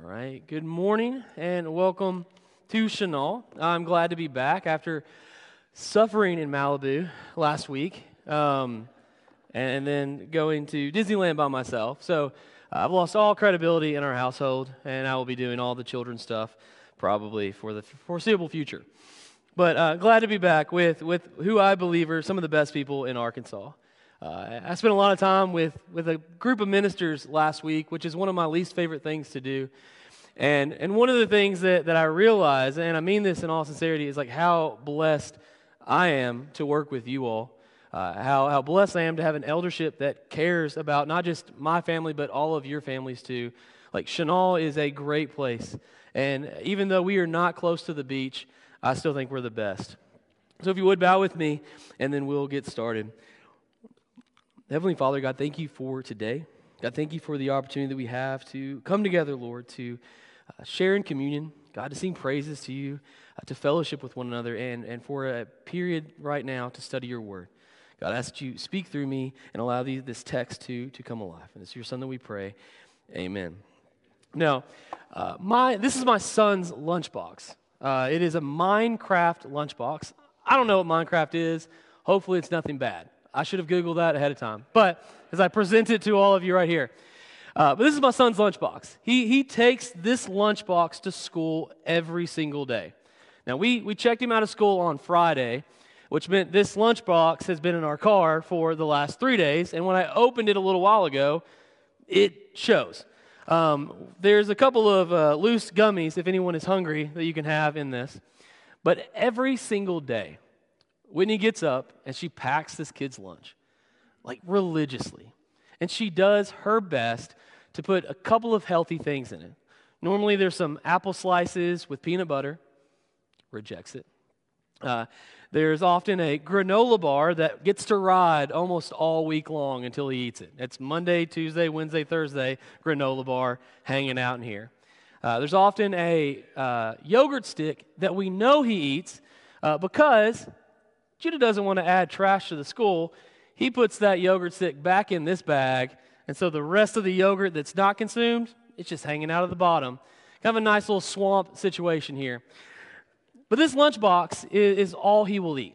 All right. Good morning and welcome to Chenal. I'm glad to be back after suffering in Malibu last week um, and then going to Disneyland by myself. So uh, I've lost all credibility in our household, and I will be doing all the children's stuff probably for the foreseeable future. But uh, glad to be back with, with who I believe are some of the best people in Arkansas. Uh, I spent a lot of time with, with a group of ministers last week, which is one of my least favorite things to do. And, and one of the things that, that I realize, and I mean this in all sincerity, is like how blessed I am to work with you all. Uh, how, how blessed I am to have an eldership that cares about not just my family, but all of your families too. Like, Chenal is a great place. And even though we are not close to the beach, I still think we're the best. So, if you would bow with me, and then we'll get started. Heavenly Father, God, thank you for today. God, thank you for the opportunity that we have to come together, Lord, to uh, share in communion, God, to sing praises to you, uh, to fellowship with one another, and, and for a period right now to study your word. God, I ask that you speak through me and allow these, this text to, to come alive. And it's your son that we pray. Amen. Now, uh, my, this is my son's lunchbox. Uh, it is a Minecraft lunchbox. I don't know what Minecraft is. Hopefully, it's nothing bad. I should have Googled that ahead of time. But as I present it to all of you right here, uh, but this is my son's lunchbox. He, he takes this lunchbox to school every single day. Now, we, we checked him out of school on Friday, which meant this lunchbox has been in our car for the last three days. And when I opened it a little while ago, it shows. Um, there's a couple of uh, loose gummies, if anyone is hungry, that you can have in this. But every single day, Whitney gets up and she packs this kid's lunch, like religiously. And she does her best to put a couple of healthy things in it. Normally, there's some apple slices with peanut butter, rejects it. Uh, there's often a granola bar that gets to ride almost all week long until he eats it. It's Monday, Tuesday, Wednesday, Thursday, granola bar hanging out in here. Uh, there's often a uh, yogurt stick that we know he eats uh, because Judah doesn't want to add trash to the school. He puts that yogurt stick back in this bag, and so the rest of the yogurt that's not consumed, it's just hanging out of the bottom. Kind of a nice little swamp situation here. But this lunchbox is, is all he will eat.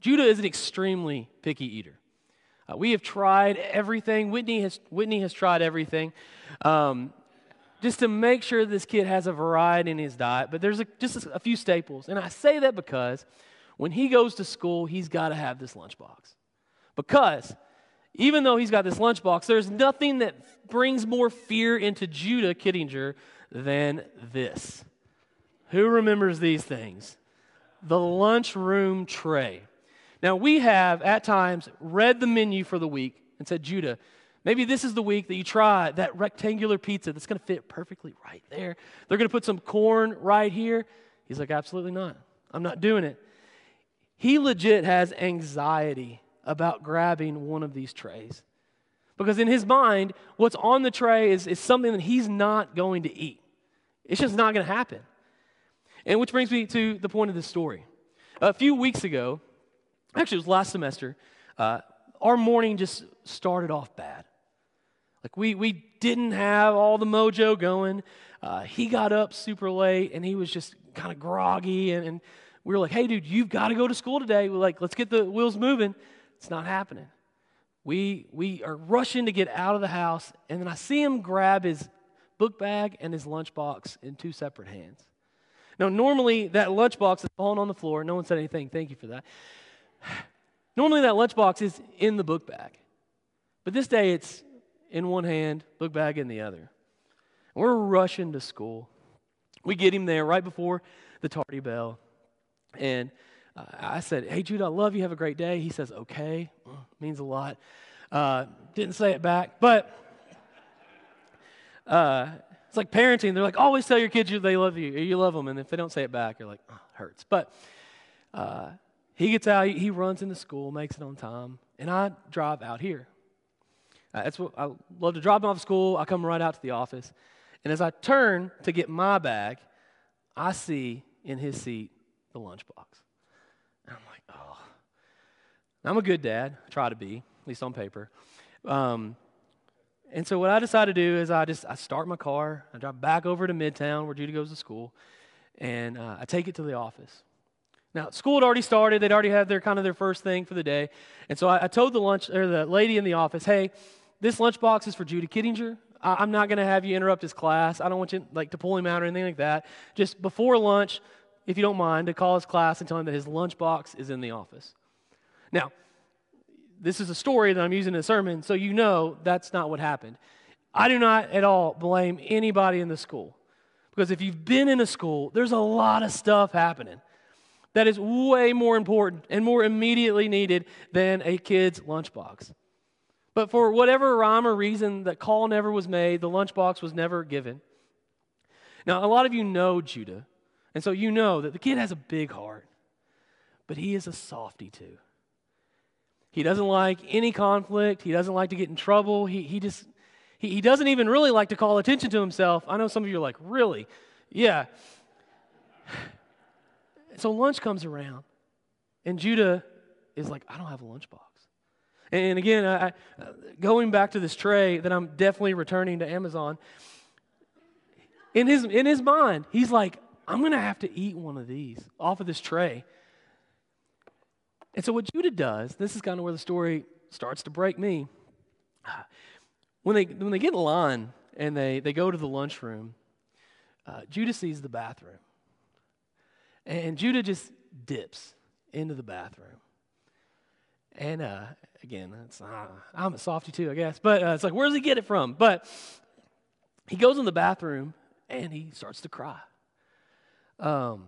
Judah is an extremely picky eater. Uh, we have tried everything. Whitney has, Whitney has tried everything um, just to make sure this kid has a variety in his diet. But there's a, just a few staples. And I say that because when he goes to school, he's got to have this lunchbox. Because even though he's got this lunchbox, there's nothing that brings more fear into Judah Kittinger than this. Who remembers these things? The lunchroom tray. Now, we have at times read the menu for the week and said, Judah, maybe this is the week that you try that rectangular pizza that's going to fit perfectly right there. They're going to put some corn right here. He's like, absolutely not. I'm not doing it. He legit has anxiety about grabbing one of these trays. Because in his mind, what's on the tray is, is something that he's not going to eat. It's just not going to happen. And which brings me to the point of this story. A few weeks ago, actually, it was last semester, uh, our morning just started off bad. Like, we, we didn't have all the mojo going. Uh, he got up super late and he was just kind of groggy and, and we were like, hey, dude, you've got to go to school today. We're like, let's get the wheels moving. It's not happening. We, we are rushing to get out of the house, and then I see him grab his book bag and his lunchbox in two separate hands. Now, normally that lunchbox is falling on the floor. No one said anything. Thank you for that. Normally that lunchbox is in the book bag. But this day it's in one hand, book bag in the other. We're rushing to school. We get him there right before the tardy bell. And uh, I said, Hey, Jude, I love you. Have a great day. He says, Okay. means a lot. Uh, didn't say it back, but uh, it's like parenting. They're like, always tell your kids you, they love you, you love them. And if they don't say it back, you're like, oh, hurts. But uh, he gets out, he runs into school, makes it on time, and I drive out here. Uh, that's what I love to drop him off school. I come right out to the office. And as I turn to get my bag, I see in his seat the lunchbox. And I'm like, oh. I'm a good dad. I try to be, at least on paper. Um, And so what I decided to do is I just I start my car, I drive back over to Midtown where Judah goes to school, and uh, I take it to the office. Now school had already started; they'd already had their kind of their first thing for the day, and so I, I told the lunch or the lady in the office, "Hey, this lunchbox is for Judah Kittinger. I, am not going to have you interrupt his class. I don't want you like to pull him out or anything like that. Just before lunch, if you don't mind, to call his class and tell him that his lunchbox is in the office." Now, this is a story that I'm using in a sermon, so you know that's not what happened. I do not at all blame anybody in the school. Because if you've been in a school, there's a lot of stuff happening that is way more important and more immediately needed than a kid's lunchbox. But for whatever rhyme or reason, that call never was made, the lunchbox was never given. Now, a lot of you know Judah, and so you know that the kid has a big heart, but he is a softy too. He doesn't like any conflict. He doesn't like to get in trouble. He, he just, he, he doesn't even really like to call attention to himself. I know some of you are like, really? Yeah. So lunch comes around, and Judah is like, I don't have a lunchbox. And again, I, going back to this tray that I'm definitely returning to Amazon, in his, in his mind, he's like, I'm going to have to eat one of these off of this tray. And so, what Judah does, this is kind of where the story starts to break me. When they, when they get in line and they, they go to the lunchroom, uh, Judah sees the bathroom. And Judah just dips into the bathroom. And uh, again, uh, I'm a softy too, I guess. But uh, it's like, where does he get it from? But he goes in the bathroom and he starts to cry. Um,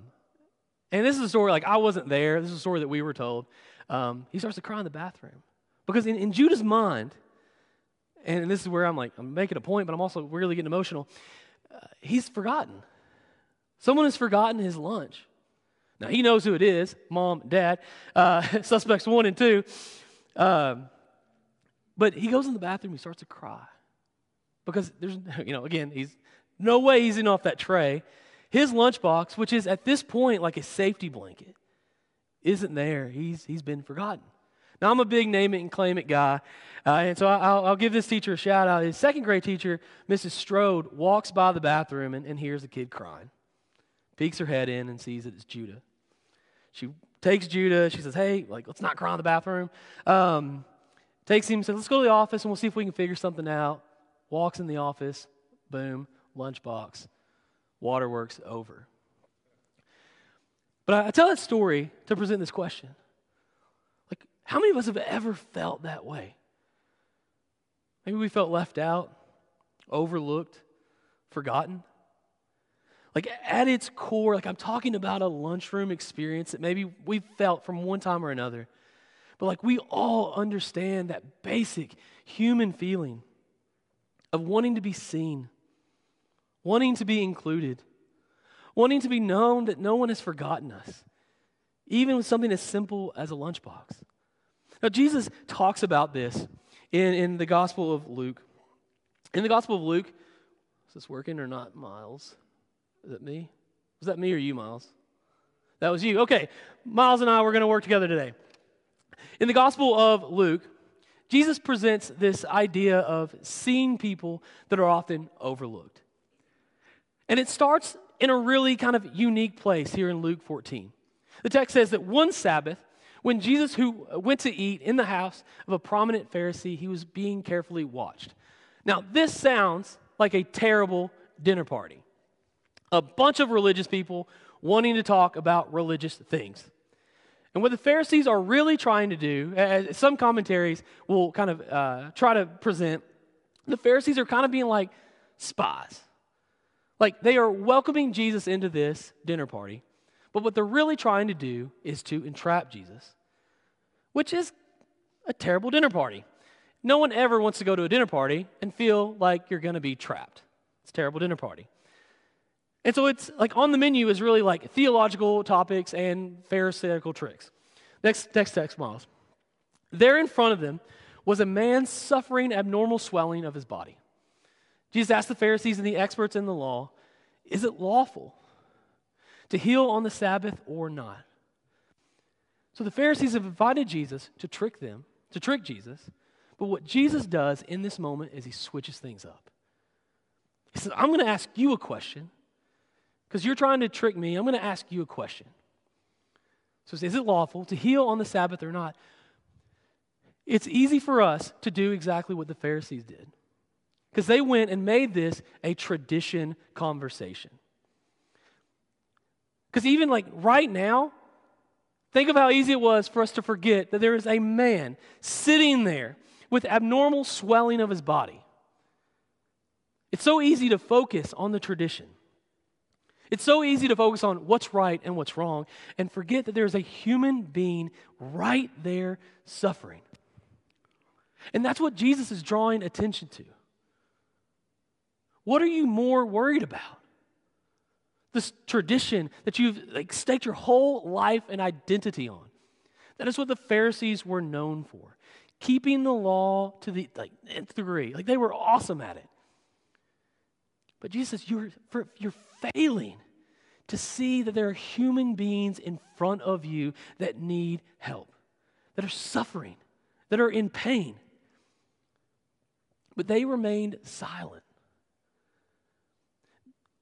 and this is a story, like, I wasn't there. This is a story that we were told. Um, he starts to cry in the bathroom. Because in, in Judah's mind, and this is where I'm like, I'm making a point, but I'm also really getting emotional. Uh, he's forgotten. Someone has forgotten his lunch. Now, he knows who it is mom, dad, uh, suspects one and two. Um, but he goes in the bathroom, he starts to cry. Because there's, you know, again, he's no way he's in off that tray. His lunchbox, which is at this point like a safety blanket, isn't there. He's, he's been forgotten. Now, I'm a big name it and claim it guy, uh, and so I'll, I'll, give this teacher a shout out. His second grade teacher, Mrs. Strode, walks by the bathroom and, and hears the kid crying, peeks her head in and sees that it's Judah. She takes Judah. She says, Hey, like, let's not cry in the bathroom. Um, takes him, says, Let's go to the office and we'll see if we can figure something out. Walks in the office, boom, lunchbox waterworks over. But I, tell that story to present this question. Like, how many of us have ever felt that way? Maybe we felt left out, overlooked, forgotten. Like, at its core, like I'm talking about a lunchroom experience that maybe we felt from one time or another. But like, we all understand that basic human feeling of wanting to be seen, wanting to be included, wanting to be known that no one has forgotten us, even with something as simple as a lunchbox. Now, Jesus talks about this in, in the Gospel of Luke. In the Gospel of Luke, is this working or not, Miles? Is that me? Was that me or you, Miles? That was you. Okay, Miles and I, we're going to work together today. In the Gospel of Luke, Jesus presents this idea of seeing people that are often overlooked. And it starts in a really kind of unique place here in Luke 14. The text says that one Sabbath, when Jesus who went to eat in the house of a prominent Pharisee, he was being carefully watched. Now, this sounds like a terrible dinner party. A bunch of religious people wanting to talk about religious things. And what the Pharisees are really trying to do, as some commentaries will kind of uh, try to present, the Pharisees are kind of being like spies. Like they are welcoming Jesus into this dinner party, but what they're really trying to do is to entrap Jesus, which is a terrible dinner party. No one ever wants to go to a dinner party and feel like you're going to be trapped. It's a terrible dinner party. And so it's like on the menu is really like theological topics and pharisaical tricks. Next, next text, Miles. There in front of them was a man suffering abnormal swelling of his body. Jesus asked the Pharisees and the experts in the law, Is it lawful to heal on the Sabbath or not? So the Pharisees have invited Jesus to trick them, to trick Jesus. But what Jesus does in this moment is he switches things up. He says, I'm going to ask you a question because you're trying to trick me. I'm going to ask you a question. So, is it lawful to heal on the Sabbath or not? It's easy for us to do exactly what the Pharisees did because they went and made this a tradition conversation. Because even like right now, think of how easy it was for us to forget that there is a man sitting there with abnormal swelling of his body. It's so easy to focus on the tradition. It's so easy to focus on what's right and what's wrong and forget that there's a human being right there suffering. And that's what Jesus is drawing attention to. What are you more worried about? This tradition that you've like staked your whole life and identity on. That is what the Pharisees were known for. Keeping the law to the like nth degree. Like they were awesome at it. But Jesus you're, you're failing to see that there are human beings in front of you that need help, that are suffering, that are in pain. But they remained silent.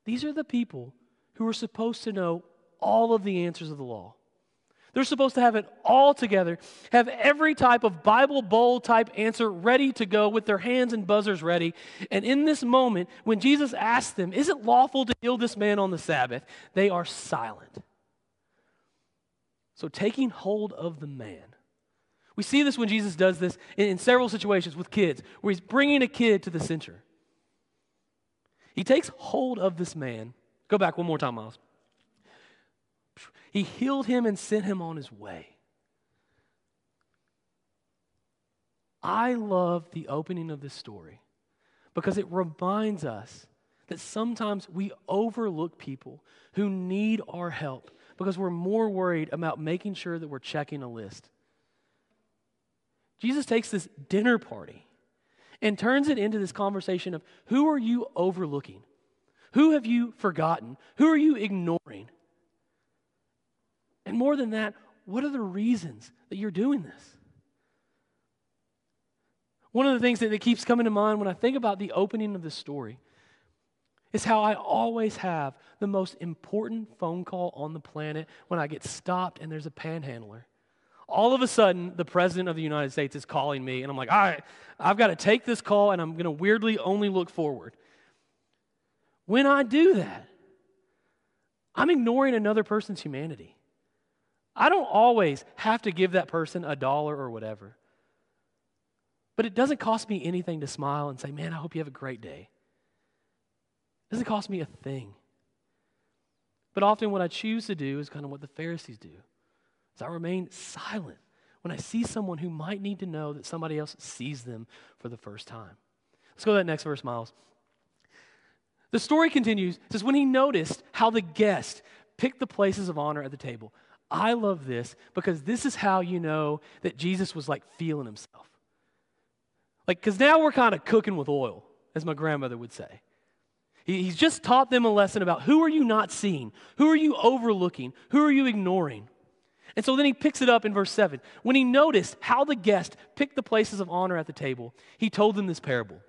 These are the people who are supposed to know all of the answers of the law. They're supposed to have it all together, have every type of Bible bowl type answer ready to go with their hands and buzzers ready. And in this moment, when Jesus asks them, Is it lawful to heal this man on the Sabbath? they are silent. So, taking hold of the man. We see this when Jesus does this in, in several situations with kids, where he's bringing a kid to the center. He takes hold of this man. Go back one more time, Miles. He healed him and sent him on his way. I love the opening of this story because it reminds us that sometimes we overlook people who need our help because we're more worried about making sure that we're checking a list. Jesus takes this dinner party and turns it into this conversation of who are you overlooking? Who have you forgotten? Who are you ignoring? And more than that, what are the reasons that you're doing this? One of the things that, that keeps coming to mind when I think about the opening of this story is how I always have the most important phone call on the planet when I get stopped and there's a panhandler. All of a sudden, the President of the United States is calling me, and I'm like, all right, I've got to take this call, and I'm going to weirdly only look forward. When I do that, I'm ignoring another person's humanity. I don't always have to give that person a dollar or whatever. But it doesn't cost me anything to smile and say, man, I hope you have a great day. It doesn't cost me a thing. But often what I choose to do is kind of what the Pharisees do. Is I remain silent when I see someone who might need to know that somebody else sees them for the first time. Let's go to that next verse, Miles. The story continues. It says, When he noticed how the guest picked the places of honor at the table, I love this because this is how you know that Jesus was like feeling himself. Like, because now we're kind of cooking with oil, as my grandmother would say. He, he's just taught them a lesson about who are you not seeing? Who are you overlooking? Who are you ignoring? And so then he picks it up in verse 7. When he noticed how the guest picked the places of honor at the table, he told them this parable.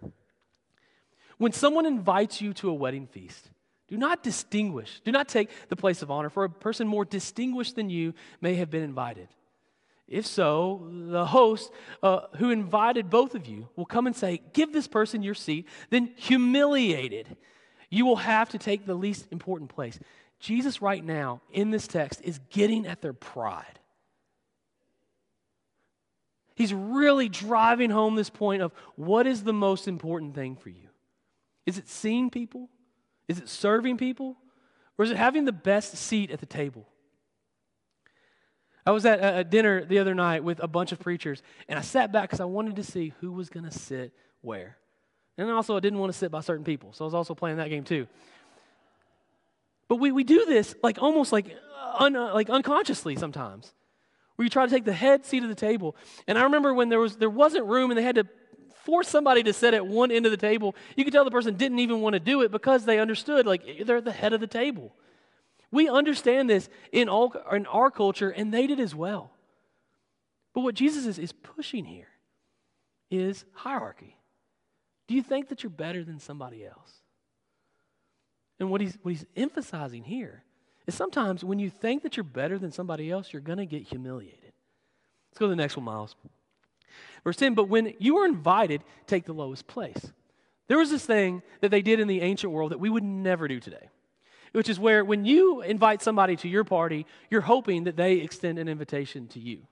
When someone invites you to a wedding feast, do not distinguish, do not take the place of honor, for a person more distinguished than you may have been invited. If so, the host uh, who invited both of you will come and say, Give this person your seat. Then, humiliated, you will have to take the least important place. Jesus, right now, in this text, is getting at their pride. He's really driving home this point of what is the most important thing for you? Is it seeing people? Is it serving people? Or is it having the best seat at the table? I was at a dinner the other night with a bunch of preachers, and I sat back because I wanted to see who was going to sit where. And also, I didn't want to sit by certain people, so I was also playing that game too. But we, we do this like almost like, uh, un, uh, like unconsciously sometimes, where you try to take the head seat of the table. And I remember when there, was, there wasn't room and they had to force somebody to sit at one end of the table, you could tell the person didn't even want to do it because they understood, like, they're at the head of the table. We understand this in, all, in our culture, and they did as well. But what Jesus is, is pushing here is hierarchy. Do you think that you're better than somebody else? And what he's, what he's emphasizing here is sometimes when you think that you're better than somebody else, you're going to get humiliated. Let's go to the next one, Miles. Verse 10 But when you are invited, take the lowest place. There was this thing that they did in the ancient world that we would never do today, which is where when you invite somebody to your party, you're hoping that they extend an invitation to you.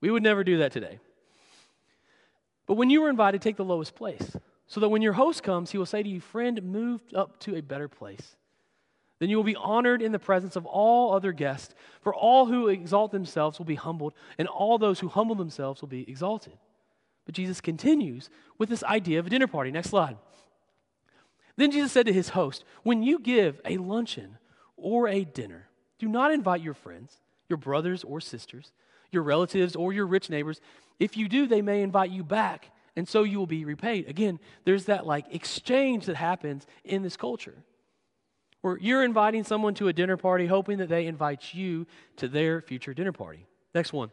We would never do that today. But when you were invited, take the lowest place, so that when your host comes, he will say to you, Friend, move up to a better place. Then you will be honored in the presence of all other guests, for all who exalt themselves will be humbled, and all those who humble themselves will be exalted. But Jesus continues with this idea of a dinner party. Next slide. Then Jesus said to his host, When you give a luncheon or a dinner, do not invite your friends, your brothers or sisters, your relatives or your rich neighbors. If you do, they may invite you back, and so you will be repaid. Again, there's that like exchange that happens in this culture where you're inviting someone to a dinner party hoping that they invite you to their future dinner party. Next one.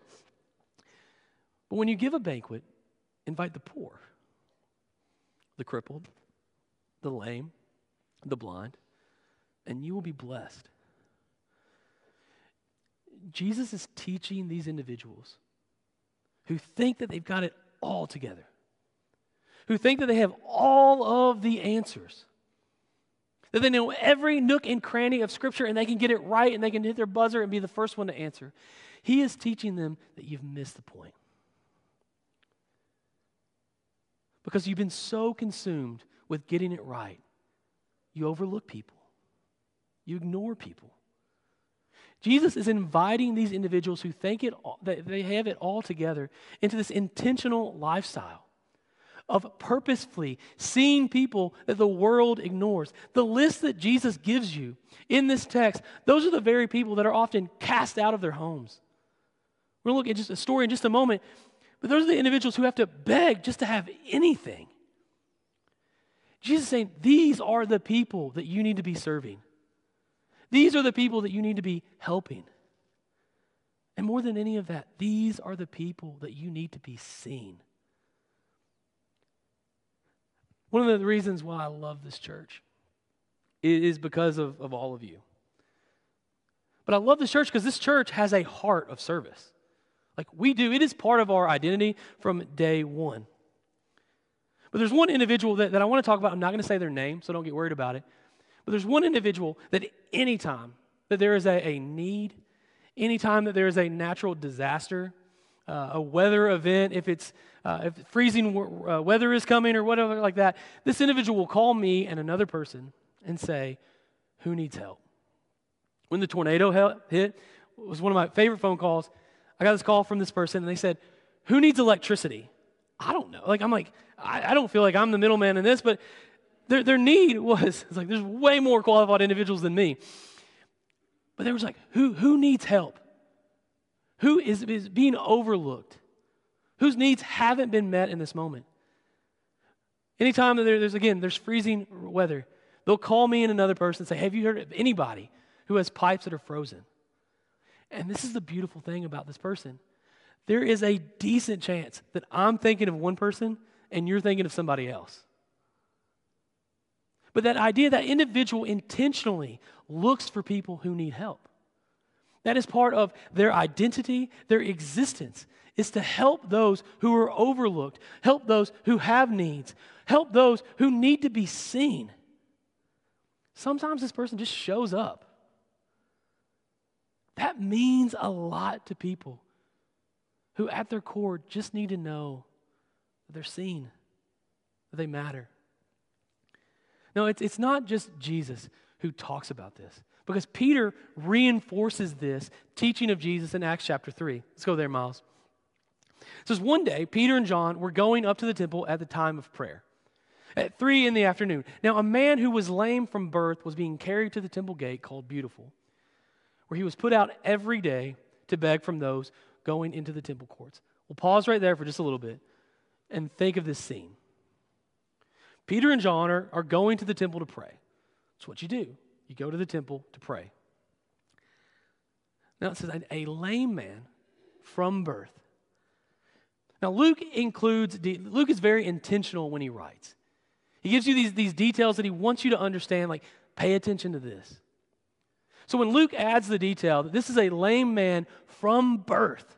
But when you give a banquet, invite the poor, the crippled, the lame, the blind, and you will be blessed. Jesus is teaching these individuals who think that they've got it all together, who think that they have all of the answers that they know every nook and cranny of Scripture and they can get it right and they can hit their buzzer and be the first one to answer. He is teaching them that you've missed the point. Because you've been so consumed with getting it right, you overlook people, you ignore people. Jesus is inviting these individuals who think it, that they have it all together into this intentional lifestyle of purposefully seeing people that the world ignores. The list that Jesus gives you in this text, those are the very people that are often cast out of their homes. We're going to look at just a story in just a moment, but those are the individuals who have to beg just to have anything. Jesus is saying, These are the people that you need to be serving. These are the people that you need to be helping. And more than any of that, these are the people that you need to be seeing. One of the reasons why I love this church is because of, of all of you. But I love this church because this church has a heart of service. Like we do, it is part of our identity from day one. But there's one individual that, that I want to talk about. I'm not going to say their name, so don't get worried about it. But there's one individual that anytime that there is a, a need, anytime that there is a natural disaster, uh, a weather event, if it's uh, if freezing w- uh, weather is coming or whatever like that, this individual will call me and another person and say, Who needs help? When the tornado hit, it was one of my favorite phone calls. I got this call from this person and they said, Who needs electricity? I don't know. Like, I'm like, I, I don't feel like I'm the middleman in this, but their, their need was, it's like, there's way more qualified individuals than me. But there was like, who, who needs help? Who is, is being overlooked? Whose needs haven't been met in this moment? Anytime that there's, again, there's freezing weather, they'll call me and another person and say, Have you heard of anybody who has pipes that are frozen? And this is the beautiful thing about this person. There is a decent chance that I'm thinking of one person and you're thinking of somebody else. But that idea that individual intentionally looks for people who need help. That is part of their identity, their existence, is to help those who are overlooked, help those who have needs, help those who need to be seen. Sometimes this person just shows up. That means a lot to people who, at their core, just need to know that they're seen, that they matter. No, it's, it's not just Jesus who talks about this. Because Peter reinforces this teaching of Jesus in Acts chapter 3. Let's go there, Miles. It says, One day, Peter and John were going up to the temple at the time of prayer at three in the afternoon. Now, a man who was lame from birth was being carried to the temple gate called Beautiful, where he was put out every day to beg from those going into the temple courts. We'll pause right there for just a little bit and think of this scene. Peter and John are, are going to the temple to pray. That's what you do. You go to the temple to pray. Now it says, a lame man from birth. Now, Luke includes, Luke is very intentional when he writes. He gives you these, these details that he wants you to understand, like, pay attention to this. So when Luke adds the detail that this is a lame man from birth,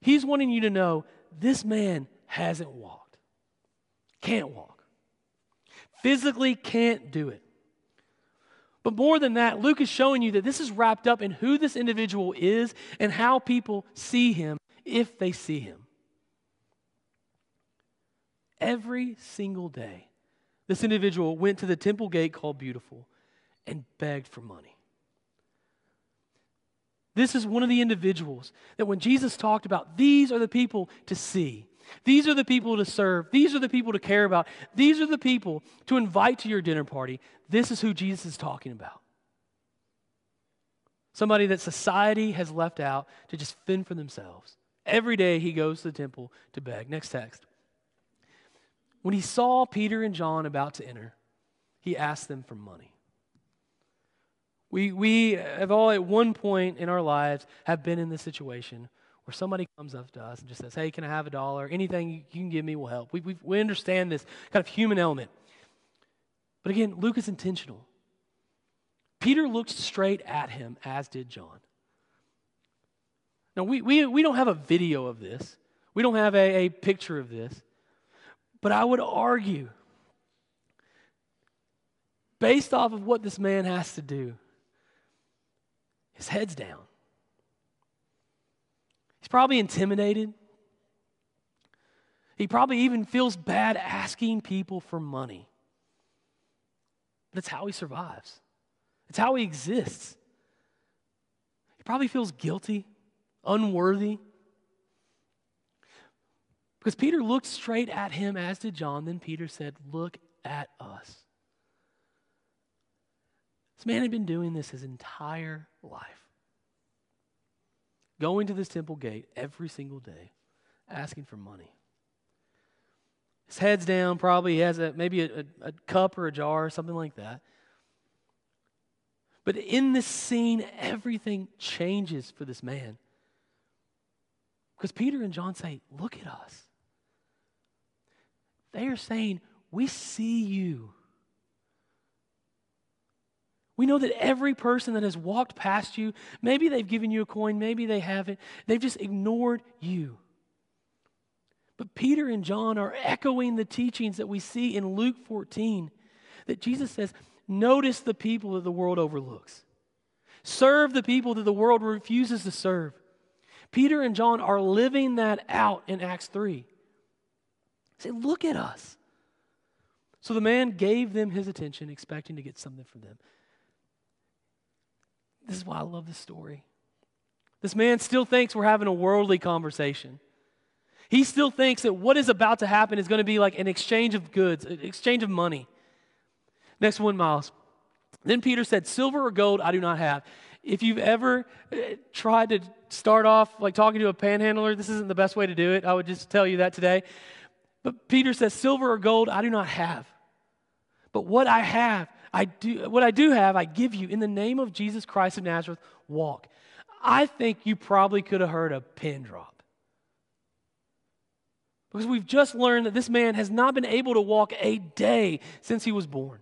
he's wanting you to know this man hasn't walked, can't walk, physically can't do it. But more than that, Luke is showing you that this is wrapped up in who this individual is and how people see him if they see him. Every single day, this individual went to the temple gate called Beautiful and begged for money. This is one of the individuals that when Jesus talked about, these are the people to see, these are the people to serve, these are the people to care about, these are the people to invite to your dinner party. This is who Jesus is talking about. Somebody that society has left out to just fend for themselves. Every day he goes to the temple to beg. Next text. When he saw Peter and John about to enter, he asked them for money. We, we have all at one point in our lives have been in this situation where somebody comes up to us and just says, Hey, can I have a dollar? Anything you can give me will help. We, we, we understand this kind of human element. But again, Luke is intentional. Peter looked straight at him, as did John. Now, we, we, we don't have a video of this, we don't have a, a picture of this. But I would argue, based off of what this man has to do, his head's down. He's probably intimidated. He probably even feels bad asking people for money. But it's how he survives, it's how he exists. He probably feels guilty, unworthy. Because Peter looked straight at him, as did John. Then Peter said, Look at us. This man had been doing this his entire life. Going to this temple gate every single day, asking for money. His head's down, probably he has a, maybe a, a, a cup or a jar or something like that. But in this scene, everything changes for this man. Because Peter and John say, Look at us. They are saying, We see you. We know that every person that has walked past you, maybe they've given you a coin, maybe they haven't, they've just ignored you. But Peter and John are echoing the teachings that we see in Luke 14 that Jesus says, Notice the people that the world overlooks, serve the people that the world refuses to serve. Peter and John are living that out in Acts 3. Say, Look at us. So the man gave them his attention, expecting to get something from them. This is why I love this story. This man still thinks we're having a worldly conversation. He still thinks that what is about to happen is going to be like an exchange of goods, an exchange of money. Next one, Miles. Then Peter said, Silver or gold I do not have. If you've ever uh, tried to start off like talking to a panhandler, this isn't the best way to do it. I would just tell you that today. But Peter says, Silver or gold I do not have. But what I have, I do, what I do have, I give you. In the name of Jesus Christ of Nazareth, walk. I think you probably could have heard a pin drop. Because we've just learned that this man has not been able to walk a day since he was born.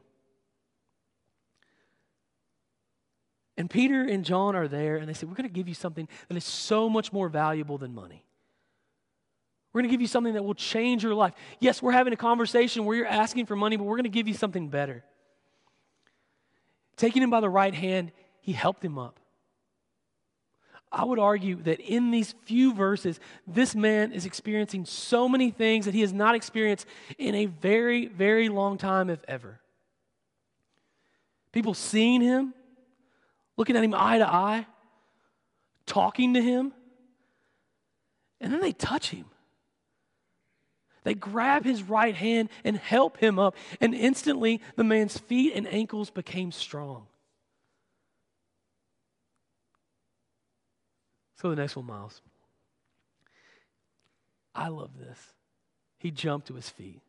And Peter and John are there, and they say, We're going to give you something that is so much more valuable than money. We're going to give you something that will change your life. Yes, we're having a conversation where you're asking for money, but we're going to give you something better. Taking him by the right hand, he helped him up. I would argue that in these few verses, this man is experiencing so many things that he has not experienced in a very, very long time, if ever. People seeing him, looking at him eye to eye, talking to him, and then they touch him. They grab his right hand and help him up, and instantly the man's feet and ankles became strong. So the next one, Miles. I love this. He jumped to his feet.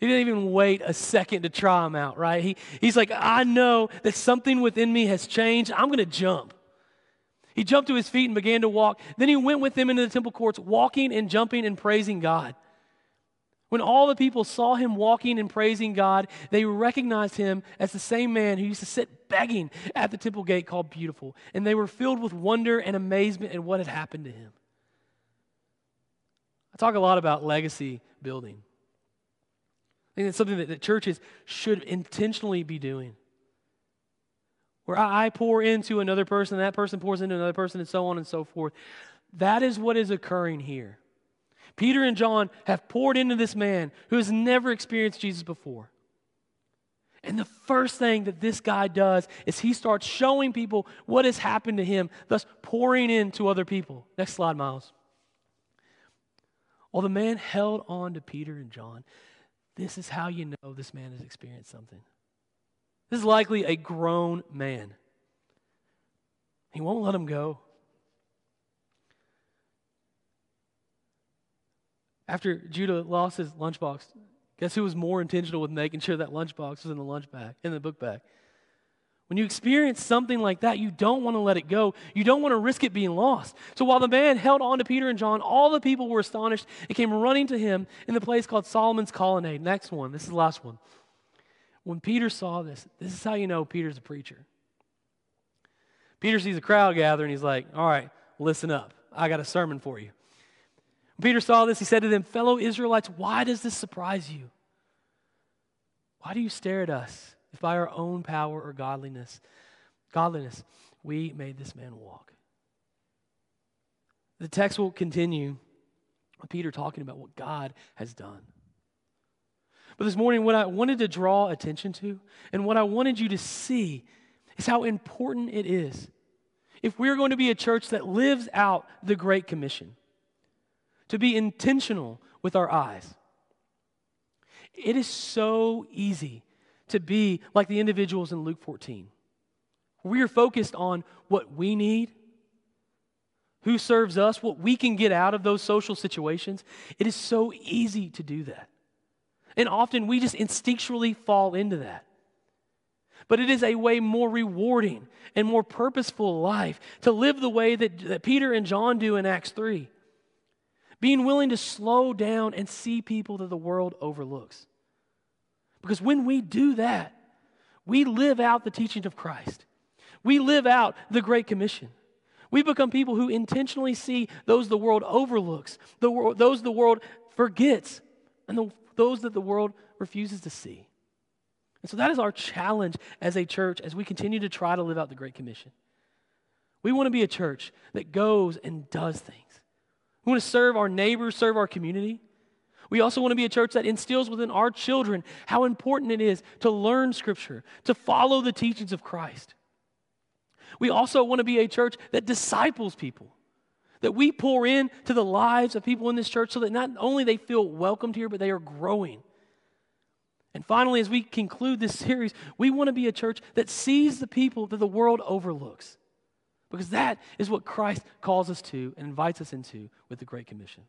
He didn't even wait a second to try him out, right? He, he's like, I know that something within me has changed. I'm going to jump. He jumped to his feet and began to walk. Then he went with them into the temple courts, walking and jumping and praising God. When all the people saw him walking and praising God, they recognized him as the same man who used to sit begging at the temple gate called Beautiful. And they were filled with wonder and amazement at what had happened to him. I talk a lot about legacy building. I think it's something that, that churches should intentionally be doing. Where I pour into another person, that person pours into another person, and so on and so forth. That is what is occurring here. Peter and John have poured into this man who has never experienced Jesus before. And the first thing that this guy does is he starts showing people what has happened to him, thus pouring into other people. Next slide, Miles. While the man held on to Peter and John, this is how you know this man has experienced something. This is likely a grown man. He won't let him go. After Judah lost his lunchbox, guess who was more intentional with making sure that lunchbox was in the lunch bag, in the book bag? When you experience something like that, you don't want to let it go. You don't want to risk it being lost. So while the man held on to Peter and John, all the people were astonished and came running to him in the place called Solomon's Colonnade. Next one. This is the last one. When Peter saw this, this is how you know Peter's a preacher. Peter sees a crowd gather and he's like, All right, listen up. I got a sermon for you. Peter saw this, he said to them, Fellow Israelites, why does this surprise you? Why do you stare at us if by our own power or godliness, godliness, we made this man walk? The text will continue with Peter talking about what God has done. But this morning, what I wanted to draw attention to and what I wanted you to see is how important it is if we're going to be a church that lives out the Great Commission, to be intentional with our eyes. It is so easy to be like the individuals in Luke 14. We are focused on what we need, who serves us, what we can get out of those social situations. It is so easy to do that. And often we just instinctually fall into that. But it is a way more rewarding and more purposeful life to live the way that, that Peter and John do in Acts 3. Being willing to slow down and see people that the world overlooks. Because when we do that, we live out the teaching of Christ. We live out the Great Commission. We become people who intentionally see those the world overlooks, the, those the world forgets, and the those that the world refuses to see. And so that is our challenge as a church as we continue to try to live out the Great Commission. We want to be a church that goes and does things. We want to serve our neighbors, serve our community. We also want to be a church that instills within our children how important it is to learn Scripture, to follow the teachings of Christ. We also want to be a church that disciples people that we pour into the lives of people in this church so that not only they feel welcomed here, but they are growing. And finally, as we conclude this series, we want to be a church that sees the people that the world overlooks. Because that is what Christ calls us to and invites us into with the Great Commission.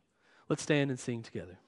Let's stand and sing together.